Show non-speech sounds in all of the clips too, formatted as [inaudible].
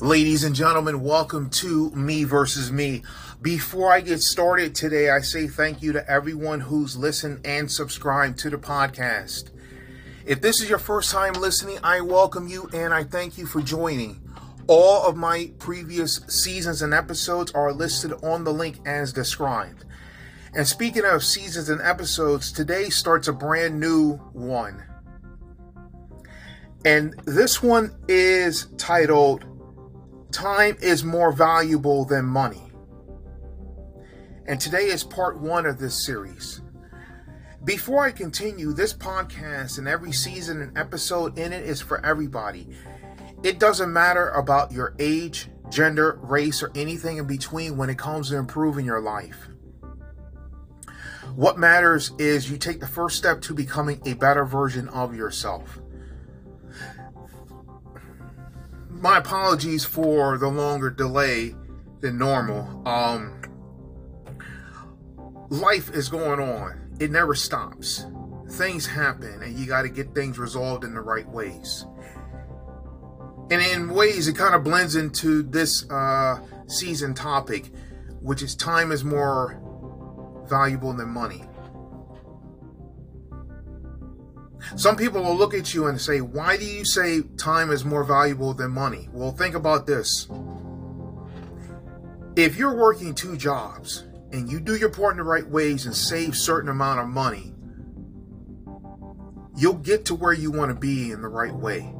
Ladies and gentlemen, welcome to Me versus Me. Before I get started today, I say thank you to everyone who's listened and subscribed to the podcast. If this is your first time listening, I welcome you and I thank you for joining. All of my previous seasons and episodes are listed on the link as described. And speaking of seasons and episodes, today starts a brand new one. And this one is titled Time is More Valuable Than Money. And today is part one of this series. Before I continue, this podcast and every season and episode in it is for everybody. It doesn't matter about your age, gender, race, or anything in between when it comes to improving your life. What matters is you take the first step to becoming a better version of yourself. My apologies for the longer delay than normal. Um, life is going on, it never stops. Things happen, and you got to get things resolved in the right ways. And in ways, it kind of blends into this uh, season topic, which is time is more valuable than money. Some people will look at you and say, Why do you say time is more valuable than money? Well, think about this. If you're working two jobs and you do your part in the right ways and save certain amount of money, you'll get to where you want to be in the right way.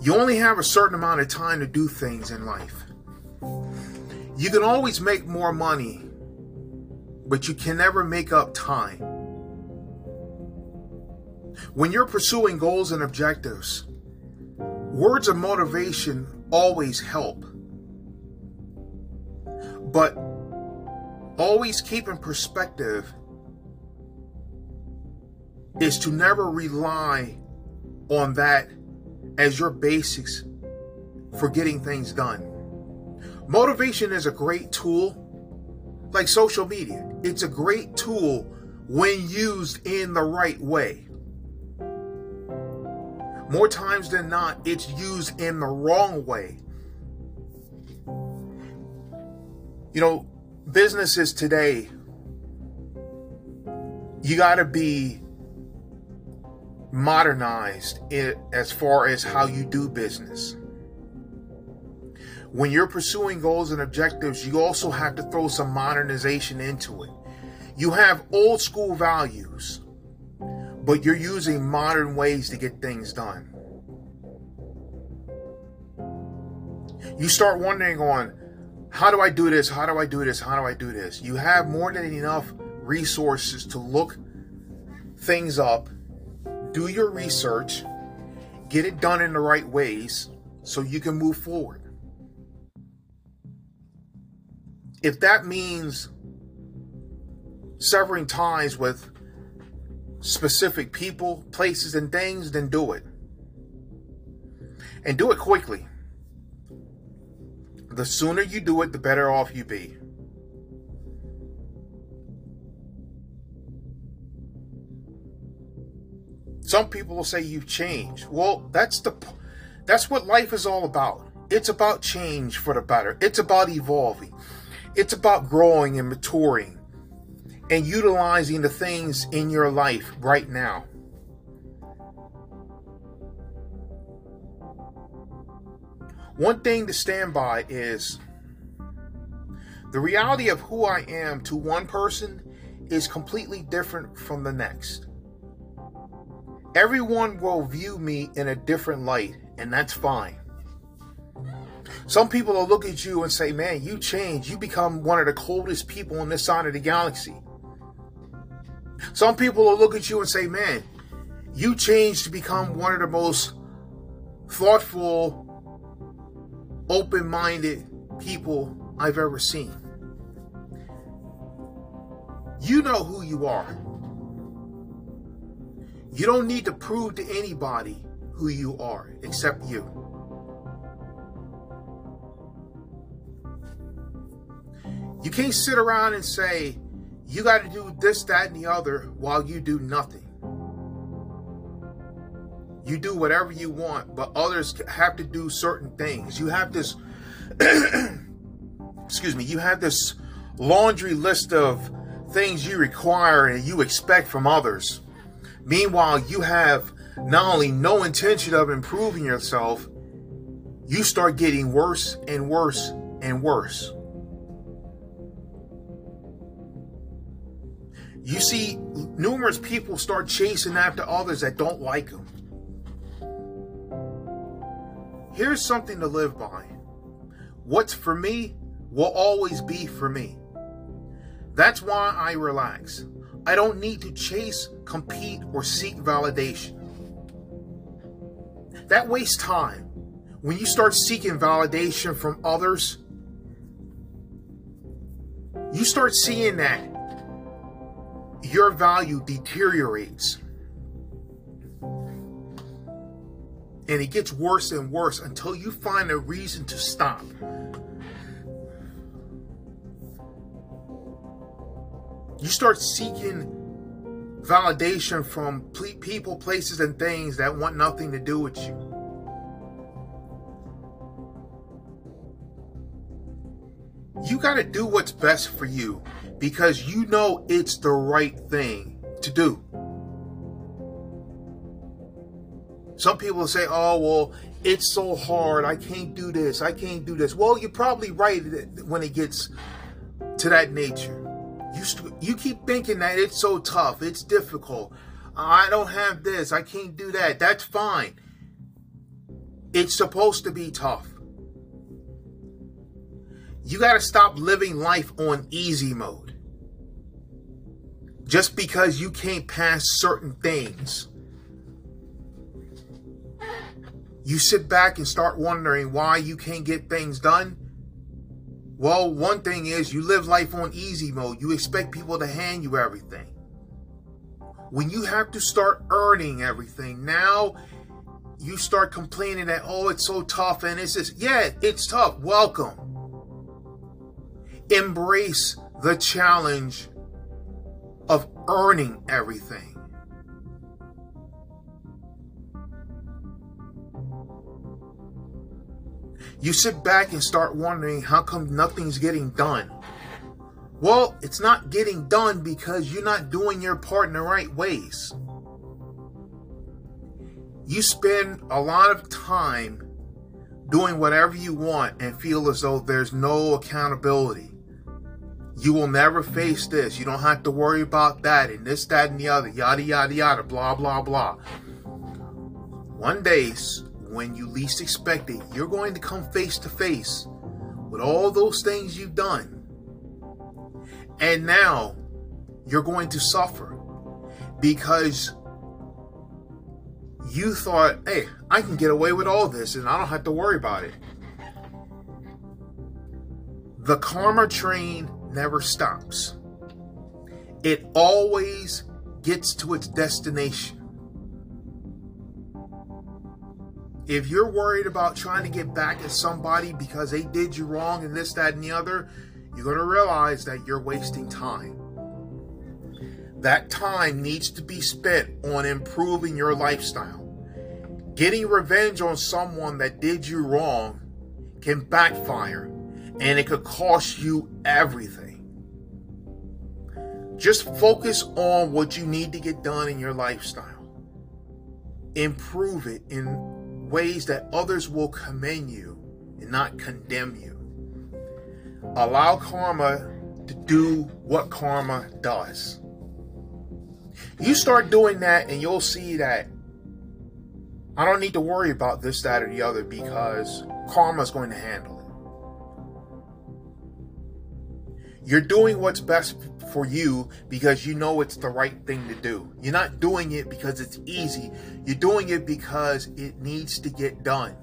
You only have a certain amount of time to do things in life. You can always make more money, but you can never make up time. When you're pursuing goals and objectives, words of motivation always help. But always keep in perspective is to never rely on that as your basics for getting things done. Motivation is a great tool, like social media. It's a great tool when used in the right way. More times than not, it's used in the wrong way. You know, businesses today, you got to be modernized as far as how you do business. When you're pursuing goals and objectives, you also have to throw some modernization into it. You have old school values, but you're using modern ways to get things done. You start wondering on how do I do this? How do I do this? How do I do this? You have more than enough resources to look things up, do your research, get it done in the right ways so you can move forward. If that means severing ties with specific people, places, and things, then do it. And do it quickly. The sooner you do it, the better off you be. Some people will say you've changed. Well, that's the that's what life is all about. It's about change for the better. It's about evolving. It's about growing and maturing and utilizing the things in your life right now. One thing to stand by is the reality of who I am to one person is completely different from the next. Everyone will view me in a different light, and that's fine. Some people will look at you and say, Man, you changed. You become one of the coldest people on this side of the galaxy. Some people will look at you and say, Man, you changed to become one of the most thoughtful, open minded people I've ever seen. You know who you are. You don't need to prove to anybody who you are except you. You can't sit around and say, you got to do this, that, and the other while you do nothing. you do whatever you want, but others have to do certain things. You have this, [clears throat] excuse me, you have this laundry list of things you require and you expect from others. Meanwhile, you have not only no intention of improving yourself, you start getting worse and worse and worse. You see, numerous people start chasing after others that don't like them. Here's something to live by what's for me will always be for me. That's why I relax. I don't need to chase, compete, or seek validation. That wastes time. When you start seeking validation from others, you start seeing that your value deteriorates. And it gets worse and worse until you find a reason to stop. You start seeking validation from people, places, and things that want nothing to do with you. Got to do what's best for you because you know it's the right thing to do. Some people say, oh, well, it's so hard. I can't do this. I can't do this. Well, you're probably right when it gets to that nature. You, st- you keep thinking that it's so tough, it's difficult. I don't have this, I can't do that. That's fine. It's supposed to be tough. You got to stop living life on easy mode. Just because you can't pass certain things. You sit back and start wondering why you can't get things done well, one thing is you live life on easy mode. You expect people to hand you everything. When you have to start earning everything, now you start complaining that, oh, it's so tough. And it's just, yeah, it's tough. Welcome. Embrace the challenge of earning everything. You sit back and start wondering how come nothing's getting done. Well, it's not getting done because you're not doing your part in the right ways. You spend a lot of time doing whatever you want and feel as though there's no accountability. You will never face this. You don't have to worry about that and this, that, and the other, yada, yada, yada, blah, blah, blah. One day, when you least expect it, you're going to come face to face with all those things you've done. And now you're going to suffer because you thought, hey, I can get away with all this and I don't have to worry about it. The karma train never stops, it always gets to its destination. If you're worried about trying to get back at somebody because they did you wrong and this, that, and the other, you're going to realize that you're wasting time. That time needs to be spent on improving your lifestyle. Getting revenge on someone that did you wrong can backfire and it could cost you everything. Just focus on what you need to get done in your lifestyle. Improve it in ways that others will commend you and not condemn you. Allow karma to do what karma does. You start doing that, and you'll see that I don't need to worry about this, that, or the other because karma is going to handle You're doing what's best for you because you know it's the right thing to do. You're not doing it because it's easy. You're doing it because it needs to get done.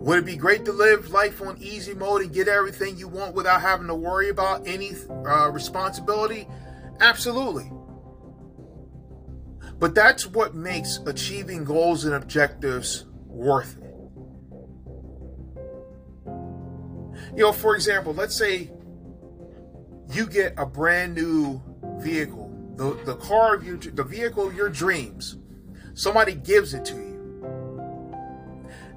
Would it be great to live life on easy mode and get everything you want without having to worry about any uh, responsibility? Absolutely. But that's what makes achieving goals and objectives worth You know, for example, let's say you get a brand new vehicle, the, the car of your, the vehicle of your dreams. Somebody gives it to you.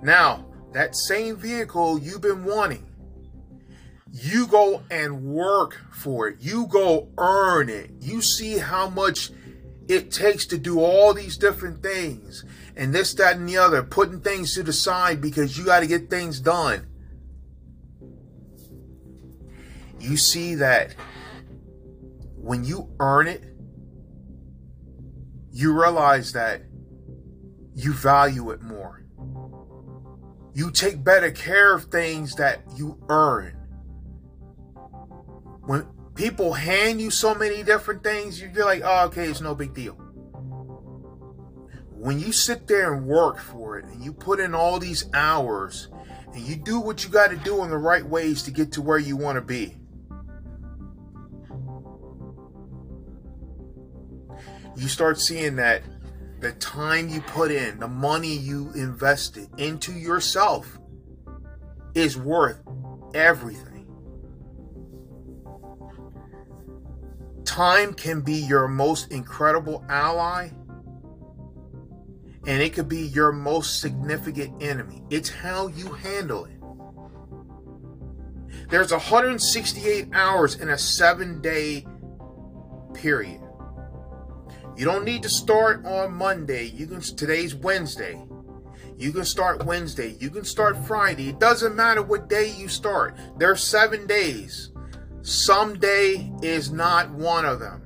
Now, that same vehicle you've been wanting, you go and work for it. You go earn it. You see how much it takes to do all these different things and this, that, and the other, putting things to the side because you got to get things done. You see that when you earn it, you realize that you value it more. You take better care of things that you earn. When people hand you so many different things, you're like, oh, okay, it's no big deal. When you sit there and work for it and you put in all these hours and you do what you got to do in the right ways to get to where you want to be, you start seeing that the time you put in, the money you invested into yourself is worth everything. Time can be your most incredible ally, and it could be your most significant enemy. It's how you handle it. There's 168 hours in a seven day period. You don't need to start on Monday. You can today's Wednesday. You can start Wednesday. You can start Friday. It doesn't matter what day you start. There are 7 days. Someday is not one of them.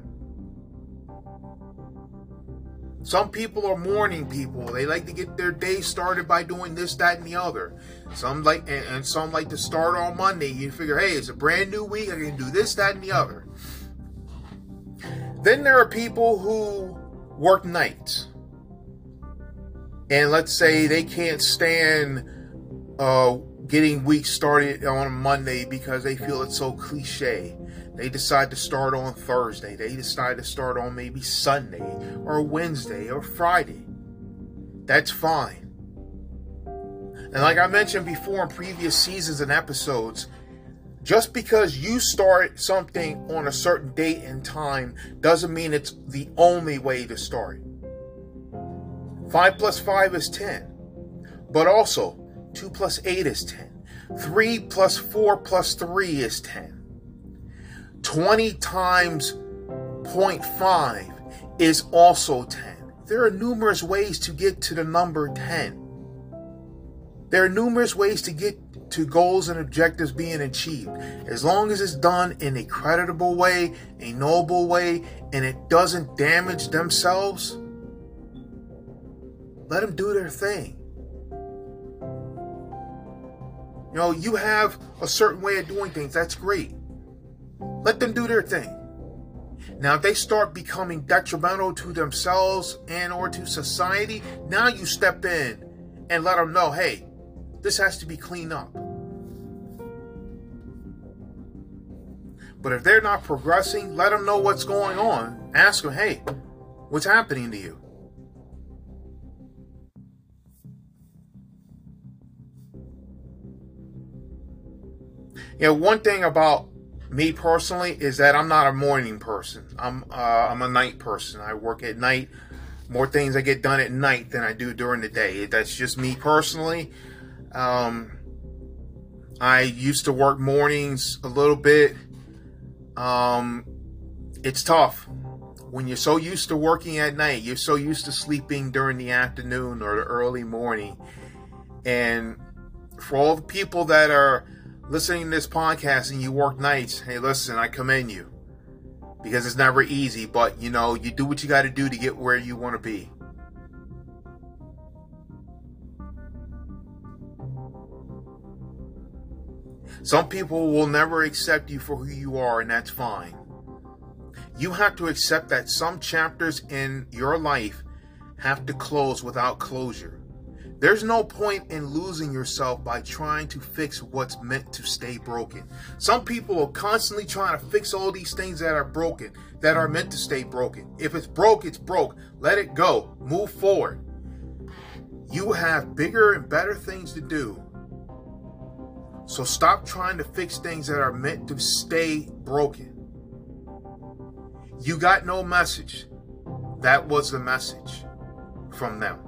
Some people are morning people. They like to get their day started by doing this, that, and the other. Some like and, and some like to start on Monday. You figure, hey, it's a brand new week. I can do this, that, and the other. Then there are people who work nights. And let's say they can't stand uh, getting weeks started on a Monday because they feel it's so cliche. They decide to start on Thursday. They decide to start on maybe Sunday or Wednesday or Friday. That's fine. And like I mentioned before in previous seasons and episodes, just because you start something on a certain date and time doesn't mean it's the only way to start. 5 plus 5 is 10. But also, 2 plus 8 is 10. 3 plus 4 plus 3 is 10. 20 times 0.5 is also 10. There are numerous ways to get to the number 10. There are numerous ways to get to goals and objectives being achieved. As long as it's done in a creditable way, a noble way, and it doesn't damage themselves, let them do their thing. You know, you have a certain way of doing things. That's great. Let them do their thing. Now, if they start becoming detrimental to themselves and or to society, now you step in and let them know, hey, this has to be cleaned up. But if they're not progressing, let them know what's going on. Ask them, hey, what's happening to you? You know, one thing about me personally is that I'm not a morning person. I'm uh, I'm a night person. I work at night. More things I get done at night than I do during the day. That's just me personally. Um, I used to work mornings a little bit. Um, it's tough when you're so used to working at night. You're so used to sleeping during the afternoon or the early morning. And for all the people that are listening to this podcast and you work nights, hey, listen, I commend you because it's never easy, but you know, you do what you got to do to get where you want to be. Some people will never accept you for who you are, and that's fine. You have to accept that some chapters in your life have to close without closure. There's no point in losing yourself by trying to fix what's meant to stay broken. Some people are constantly trying to fix all these things that are broken, that are meant to stay broken. If it's broke, it's broke. Let it go. Move forward. You have bigger and better things to do so stop trying to fix things that are meant to stay broken. You got no message. That was the message. from them.